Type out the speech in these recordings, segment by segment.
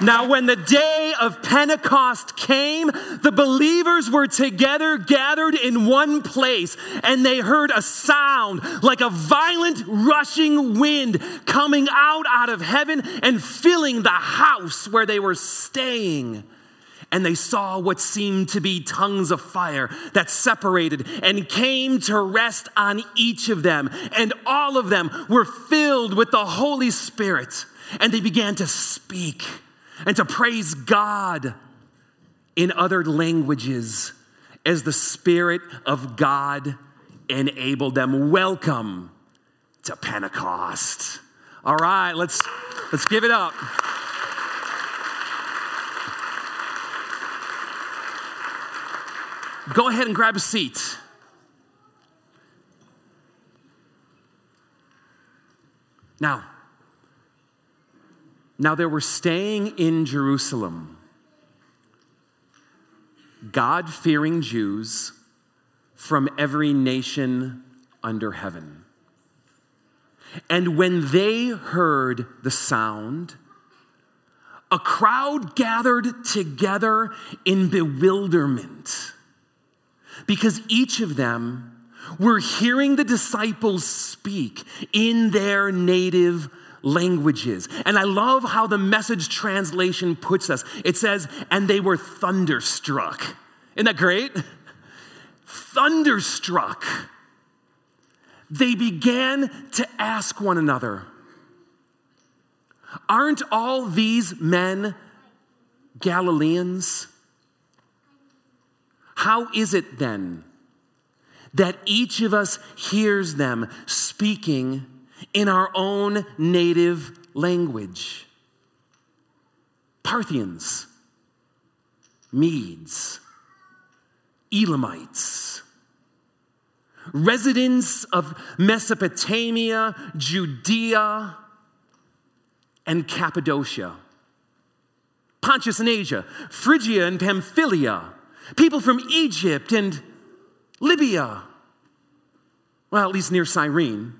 Now, when the day of Pentecost came, the believers were together, gathered in one place, and they heard a sound like a violent rushing wind coming out out of heaven and filling the house where they were staying. And they saw what seemed to be tongues of fire that separated and came to rest on each of them. And all of them were filled with the Holy Spirit. And they began to speak and to praise God in other languages as the Spirit of God enabled them. Welcome to Pentecost. All right, let's, let's give it up. Go ahead and grab a seat. Now, now they were staying in Jerusalem God fearing Jews from every nation under heaven. And when they heard the sound, a crowd gathered together in bewilderment because each of them were hearing the disciples speak in their native languages. And I love how the message translation puts us. It says, and they were thunderstruck. Isn't that great? Thunderstruck. They began to ask one another, Aren't all these men Galileans? How is it then that each of us hears them speaking in our own native language? Parthians, Medes, Elamites, residents of Mesopotamia, Judea, and Cappadocia, Pontus and Asia, Phrygia and Pamphylia people from Egypt and Libya, well, at least near Cyrene.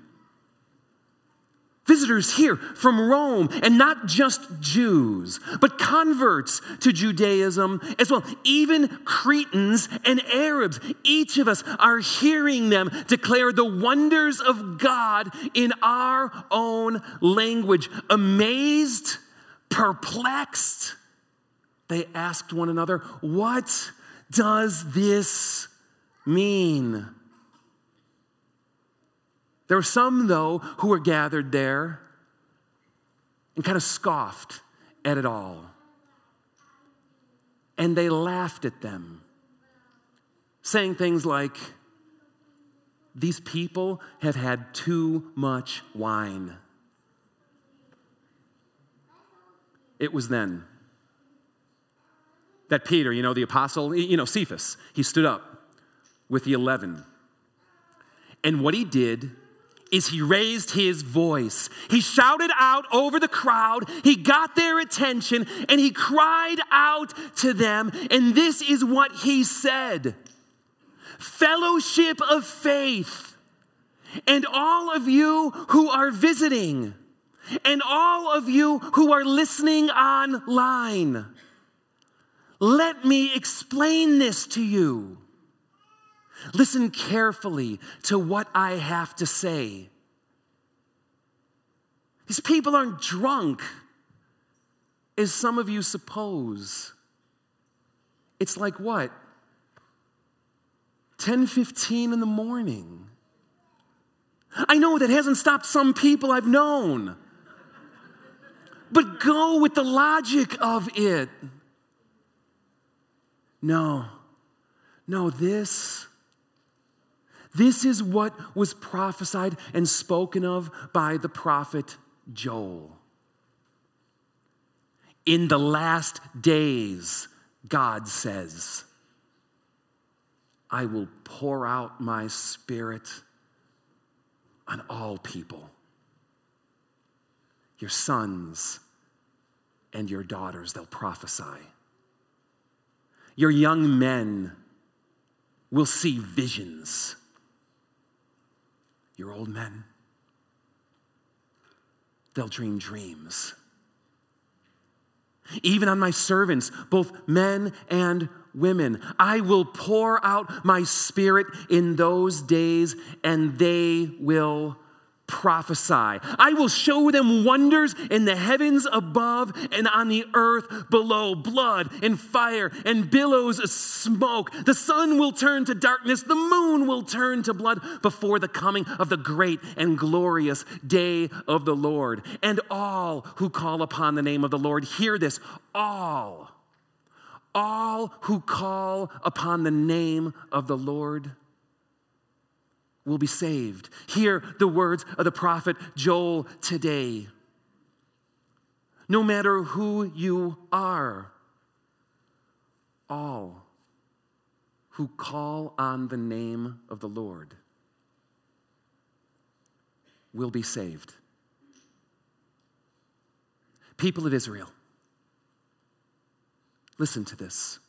Visitors here from Rome, and not just Jews, but converts to Judaism as well. Even Cretans and Arabs. Each of us are hearing them declare the wonders of God in our own language. Amazed, perplexed, they asked one another, What does this mean? There were some, though, who were gathered there and kind of scoffed at it all. And they laughed at them, saying things like, These people have had too much wine. It was then that Peter, you know, the apostle, you know, Cephas, he stood up with the 11. And what he did is he raised his voice. He shouted out over the crowd. He got their attention and he cried out to them. And this is what he said Fellowship of faith, and all of you who are visiting, and all of you who are listening online. Let me explain this to you. Listen carefully to what I have to say. These people aren't drunk, as some of you suppose. It's like what? 10 15 in the morning. I know that hasn't stopped some people I've known. But go with the logic of it. No, no, this, this is what was prophesied and spoken of by the prophet Joel. In the last days, God says, I will pour out my spirit on all people. Your sons and your daughters, they'll prophesy. Your young men will see visions. Your old men, they'll dream dreams. even on my servants, both men and women. I will pour out my spirit in those days, and they will prophesy. I will show them wonders in the heavens above and on the earth below blood and fire and billows of smoke. The sun will turn to darkness, the moon will turn to blood before the coming of the great and glorious day of the Lord. And all who call upon the name of the Lord, hear this all all who call upon the name of the Lord will be saved. Hear the words of the prophet Joel today. No matter who you are, all who call on the name of the Lord will be saved. People of Israel, Listen to this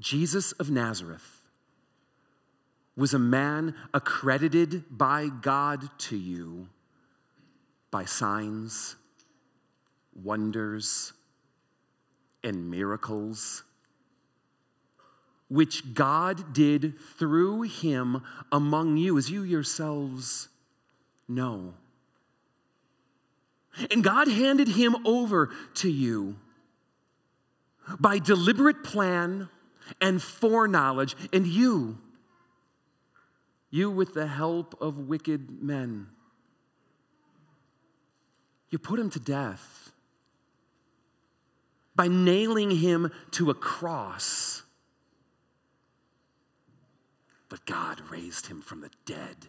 Jesus of Nazareth was a man accredited by God to you by signs, wonders, and miracles, which God did through him among you, as you yourselves know. And God handed him over to you by deliberate plan and foreknowledge, and you, you with the help of wicked men, you put him to death by nailing him to a cross. But God raised him from the dead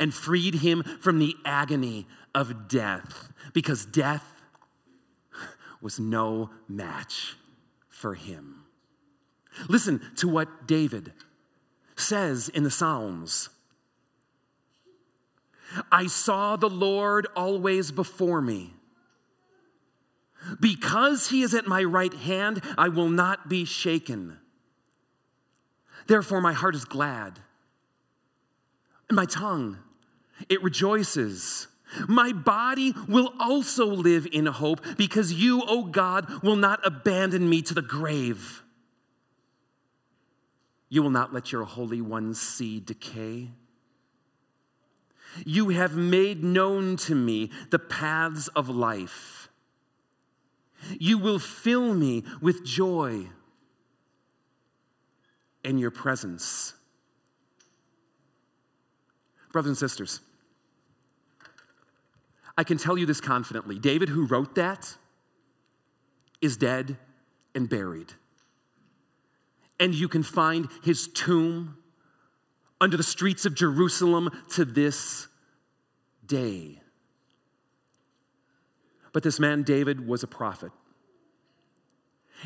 and freed him from the agony of death because death was no match for him. Listen to what David says in the Psalms I saw the Lord always before me. Because he is at my right hand, I will not be shaken. Therefore, my heart is glad, and my tongue, it rejoices. My body will also live in hope because you, O oh God, will not abandon me to the grave. You will not let your Holy One see decay. You have made known to me the paths of life. You will fill me with joy in your presence. Brothers and sisters, I can tell you this confidently David, who wrote that, is dead and buried. And you can find his tomb under the streets of Jerusalem to this day. But this man, David, was a prophet.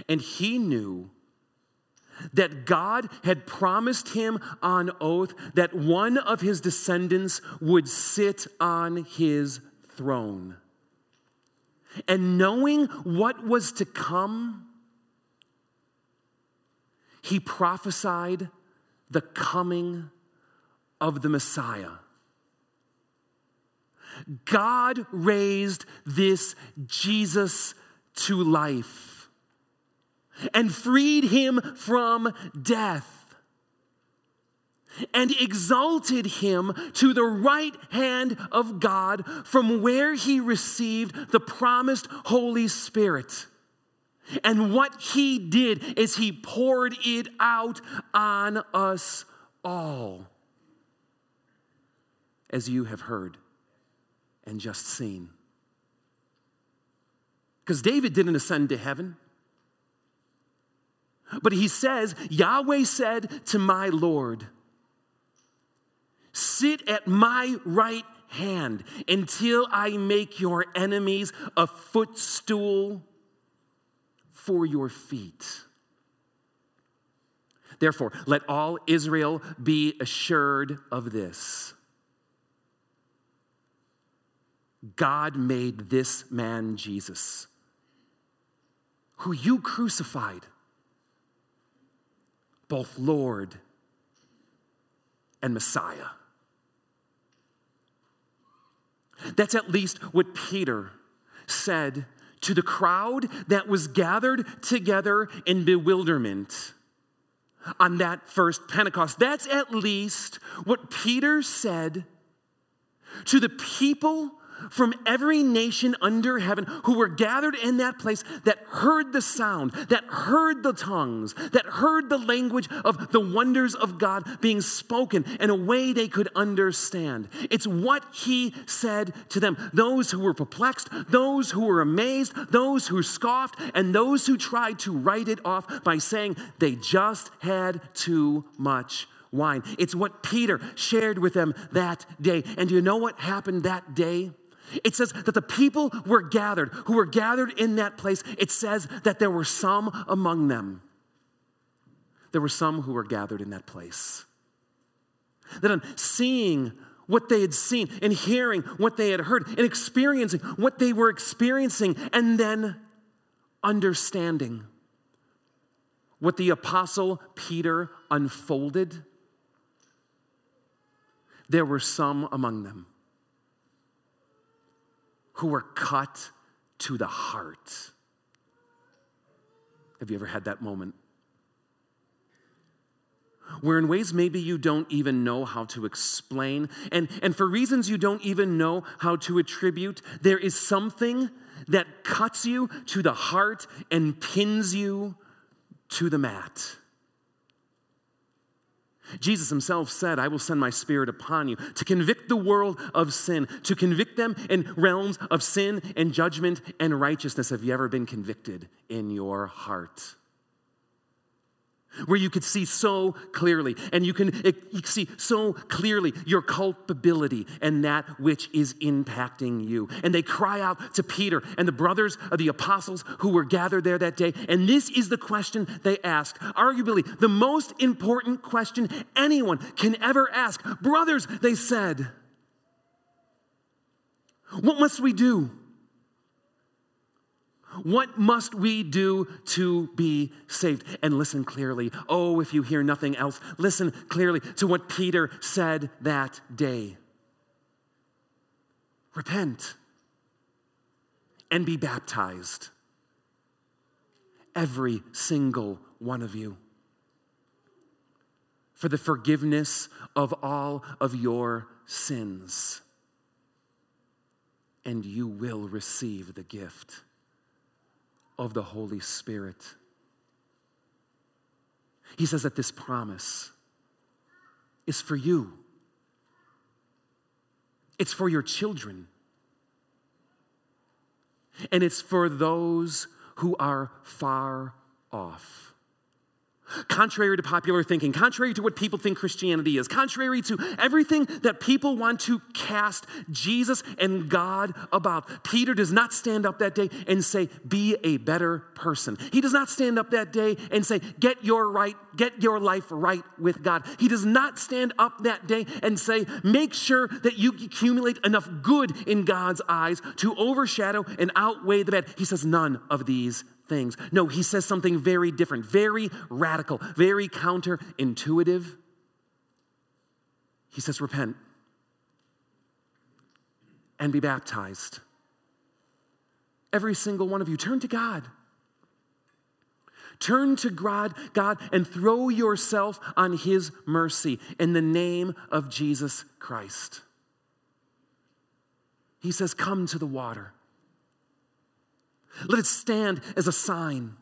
And he knew that God had promised him on oath that one of his descendants would sit on his throne. And knowing what was to come, he prophesied the coming of the Messiah. God raised this Jesus to life and freed him from death and exalted him to the right hand of God, from where he received the promised Holy Spirit. And what he did is he poured it out on us all, as you have heard and just seen. Because David didn't ascend to heaven. But he says, Yahweh said to my Lord, Sit at my right hand until I make your enemies a footstool for your feet. Therefore, let all Israel be assured of this God made this man Jesus, who you crucified, both Lord and Messiah. That's at least what Peter said to the crowd that was gathered together in bewilderment on that first Pentecost. That's at least what Peter said to the people from every nation under heaven who were gathered in that place that heard the sound, that heard the tongues, that heard the language of the wonders of God being spoken in a way they could understand. It's what he said to them. Those who were perplexed, those who were amazed, those who scoffed, and those who tried to write it off by saying they just had too much wine. It's what Peter shared with them that day. And do you know what happened that day? It says that the people were gathered, who were gathered in that place. It says that there were some among them. There were some who were gathered in that place. That on seeing what they had seen and hearing what they had heard and experiencing what they were experiencing and then understanding what the apostle Peter unfolded, there were some among them who were cut to the heart. Have you ever had that moment? Where, in ways maybe you don't even know how to explain, and, and for reasons you don't even know how to attribute, there is something that cuts you to the heart and pins you to the mat. Jesus himself said, I will send my spirit upon you to convict the world of sin, to convict them in realms of sin and judgment and righteousness. Have you ever been convicted in your heart? Where you could see so clearly, and eh, you can see so clearly your culpability and that which is impacting you. And they cry out to Peter and the brothers of the apostles who were gathered there that day. And this is the question they ask, arguably the most important question anyone can ever ask. Brothers, they said, what must we do? What must we do to be saved? And listen clearly. Oh, if you hear nothing else, listen clearly to what Peter said that day repent and be baptized. Every single one of you. For the forgiveness of all of your sins. And you will receive the gift of the Holy Spirit. He says that this promise is for you, it's for your children, and it's for those who are far off. Contrary to popular thinking, contrary to what people think Christianity is, contrary to everything that people want to cast Jesus and God about, Peter does not stand up that day and say, Be a better person. He does not stand up that day and say, Get your right, get your life right with God. He does not stand up that day and say, Make sure that you accumulate enough good in God's eyes to overshadow and outweigh the bad. He says, None of these things. No, he says something very different, very radical, very counterintuitive. He says, Repent and be baptized. Every single one of you, turn to God. Turn to God, God, and throw yourself on His mercy in the name of Jesus Christ. He says, Come to the water. Let it stand as a sign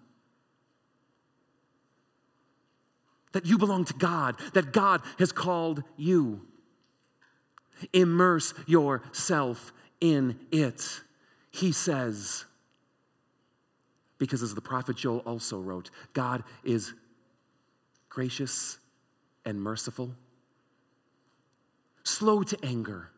that you belong to God, that God has called you. Immerse yourself in it, he says. Because as the prophet Joel also wrote, God is gracious and merciful, slow to anger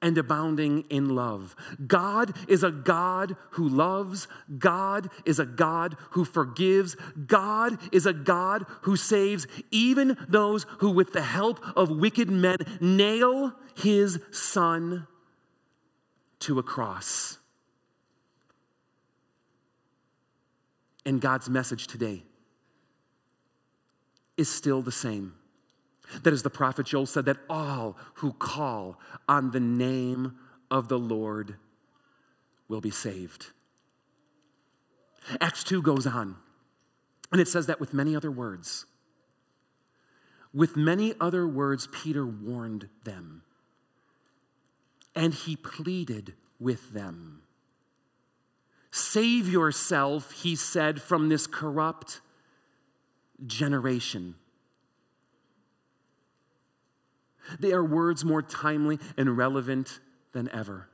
and abounding in love. God is a God who loves. God is a God who forgives. God is a God who saves even those who, with the help of wicked men, nail his son to a cross. And God's message today is still the same. That as the prophet Joel said, that all who call on the name of the Lord will be saved. Acts 2 goes on, and it says that with many other words. With many other words, Peter warned them, and he pleaded with them. Save yourself, he said, from this corrupt generation. They are words more timely and relevant than ever.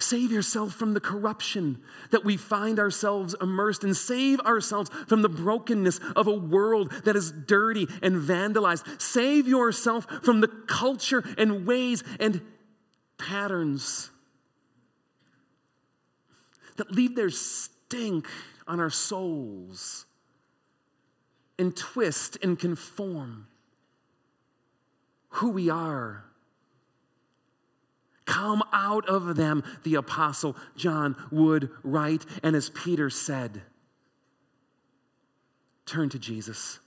Save yourself from the corruption that we find ourselves immersed in. Save ourselves from the brokenness of a world that is dirty and vandalized. Save yourself from the culture and ways and patterns that leave their stink on our souls and twist and conform who we are. Come out of them, the Apostle John would write. And as Peter said, turn to Jesus,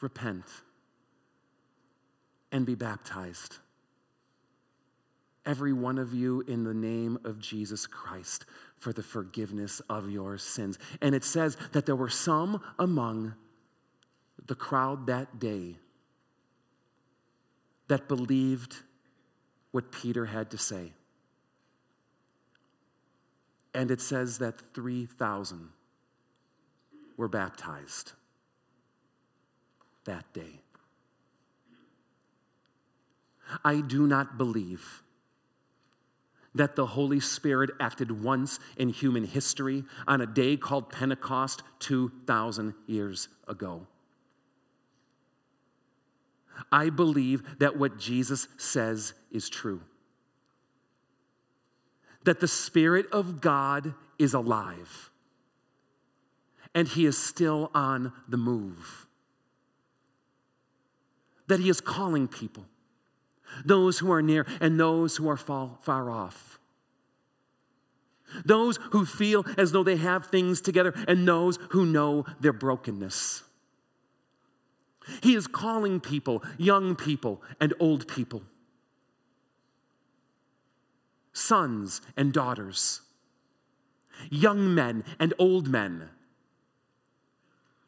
repent, and be baptized. Every one of you in the name of Jesus Christ for the forgiveness of your sins. And it says that there were some among the crowd that day that believed what Peter had to say. And it says that 3,000 were baptized that day. I do not believe that the Holy Spirit acted once in human history on a day called Pentecost 2,000 years ago. I believe that what Jesus says is true. That the Spirit of God is alive and He is still on the move. That He is calling people, those who are near and those who are far, off. Those who feel as though they have things together and those who know their brokenness. He is calling people, young people and old people, sons and daughters, young men and old men,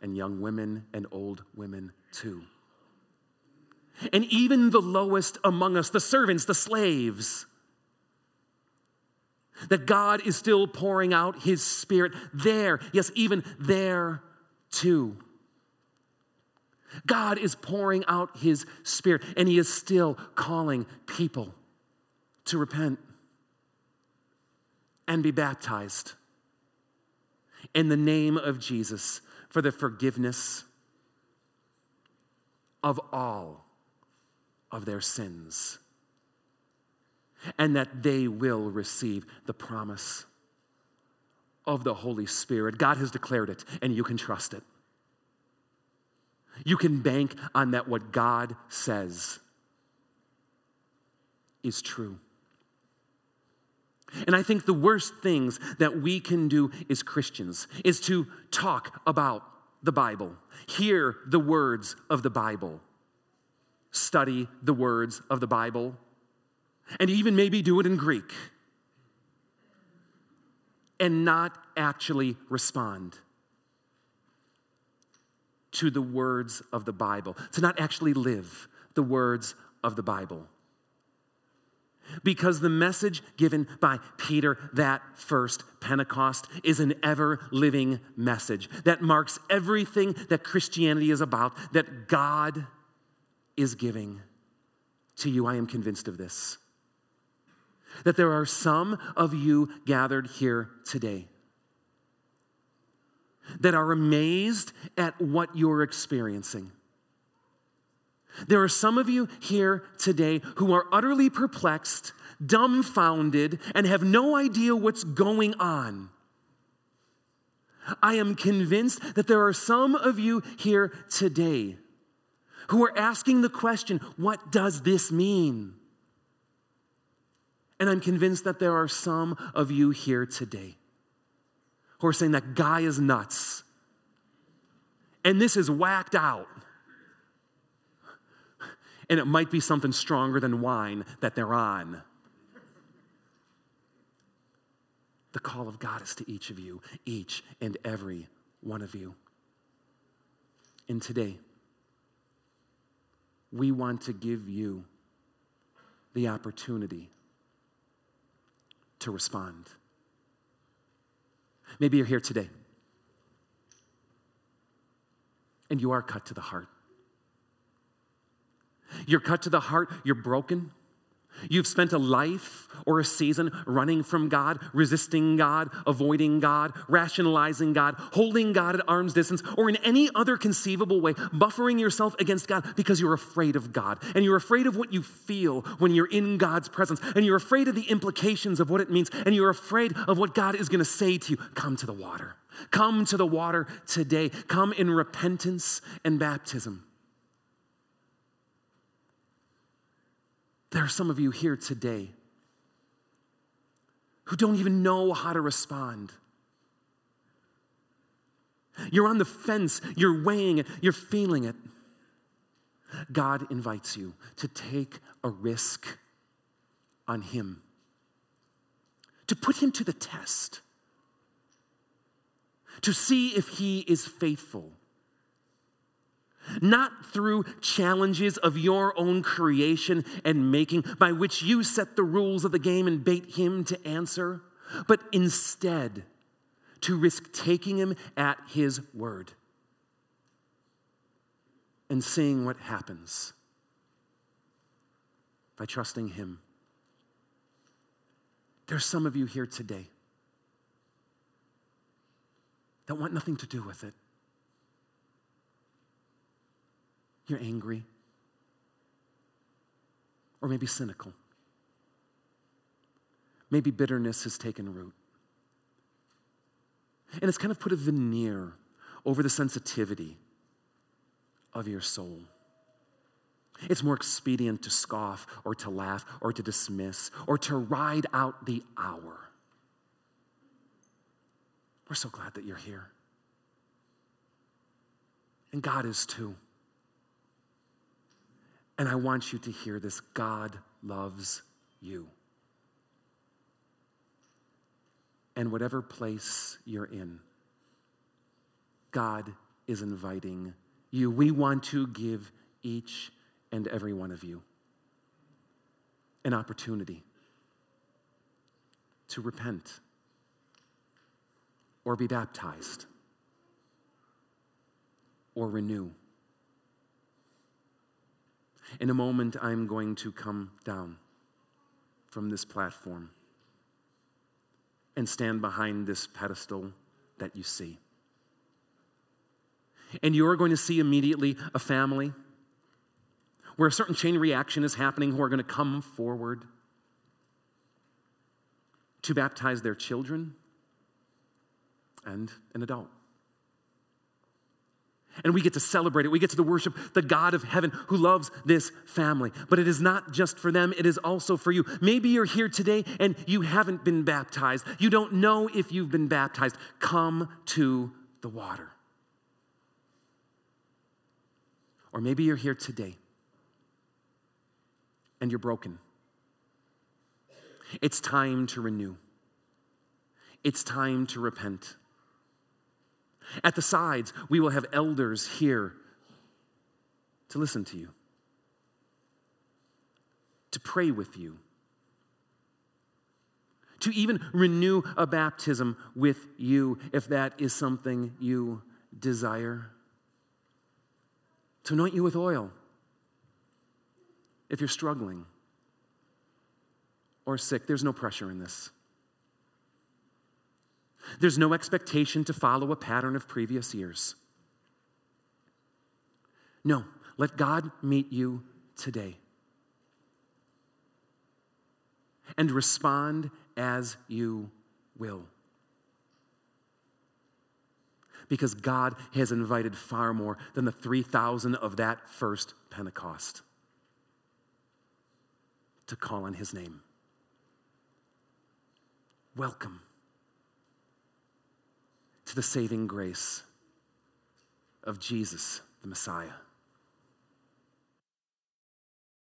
and young women and old women too. And even the lowest among us, the servants, the slaves, that God is still pouring out His Spirit there, yes, even there too. God is pouring out his spirit, and he is still calling people to repent and be baptized in the name of Jesus for the forgiveness of all of their sins, and that they will receive the promise of the Holy Spirit. God has declared it, and you can trust it. You can bank on that what God says is true. And I think the worst things that we can do as Christians is to talk about the Bible, hear the words of the Bible, study the words of the Bible, and even maybe do it in Greek, and not actually respond to the words of the Bible, to not actually live the words of the Bible. Because the message given by Peter that first Pentecost is an ever living message that marks everything that Christianity is about, that God is giving to you. I am convinced of this. That there are some of you gathered here today that are amazed at what you're experiencing. There are some of you here today who are utterly perplexed, dumbfounded, and have no idea what's going on. I am convinced that there are some of you here today who are asking the question, what does this mean? And I'm convinced that there are some of you here today who are saying that guy is nuts. And this is whacked out. and it might be something stronger than wine that they're on. The call of God is to each of you, each and every one of you. And today, we want to give you the opportunity to respond. Maybe you're here today and you are cut to the heart. You're cut to the heart, you're broken. You've spent a life or a season running from God, resisting God, avoiding God, rationalizing God, holding God at arm's distance, or in any other conceivable way, buffering yourself against God because you're afraid of God. And you're afraid of what you feel when you're in God's presence. And you're afraid of the implications of what it means. And you're afraid of what God is going to say to you. Come to the water. Come to the water today. Come in repentance and baptism. There are some of you here today who don't even know how to respond. You're on the fence, you're weighing it, you're feeling it. God invites you to take a risk on Him, to put Him to the test, to see if He is faithful not through challenges of your own creation and making by which you set the rules of the game and bait him to answer, but instead to risk taking him at his word and seeing what happens by trusting him. There's some of you here today that want nothing to do with it. You're angry. Or maybe cynical. Maybe bitterness has taken root. And it's kind of put a veneer over the sensitivity of your soul. It's more expedient to scoff or to laugh or to dismiss or to ride out the hour. We're so glad that you're here. And God is too. And I want you to hear this God loves you. And whatever place you're in, God is inviting you. We want to give each and every one of you an opportunity to repent or be baptized or renew. In a moment, I'm going to come down from this platform and stand behind this pedestal that you see. And you're going to see immediately a family where a certain chain reaction is happening who are going to come forward to baptize their children and an adult. And we get to celebrate it. We get to worship the God of heaven who loves this family. But it is not just for them, it is also for you. Maybe you're here today and you haven't been baptized. You don't know if you've been baptized. Come to the water. Or maybe you're here today and you're broken. It's time to renew, it's time to repent. At the sides, we will have elders here to listen to you, to pray with you, to even renew a baptism with you if that is something you desire, to anoint you with oil if you're struggling or sick. There's no pressure in this. There's no expectation to follow a pattern of previous years. No, let God meet you today and respond as you will. Because God has invited far more than the 3,000 of that first Pentecost to call on His name. Welcome to the saving grace of Jesus, the Messiah.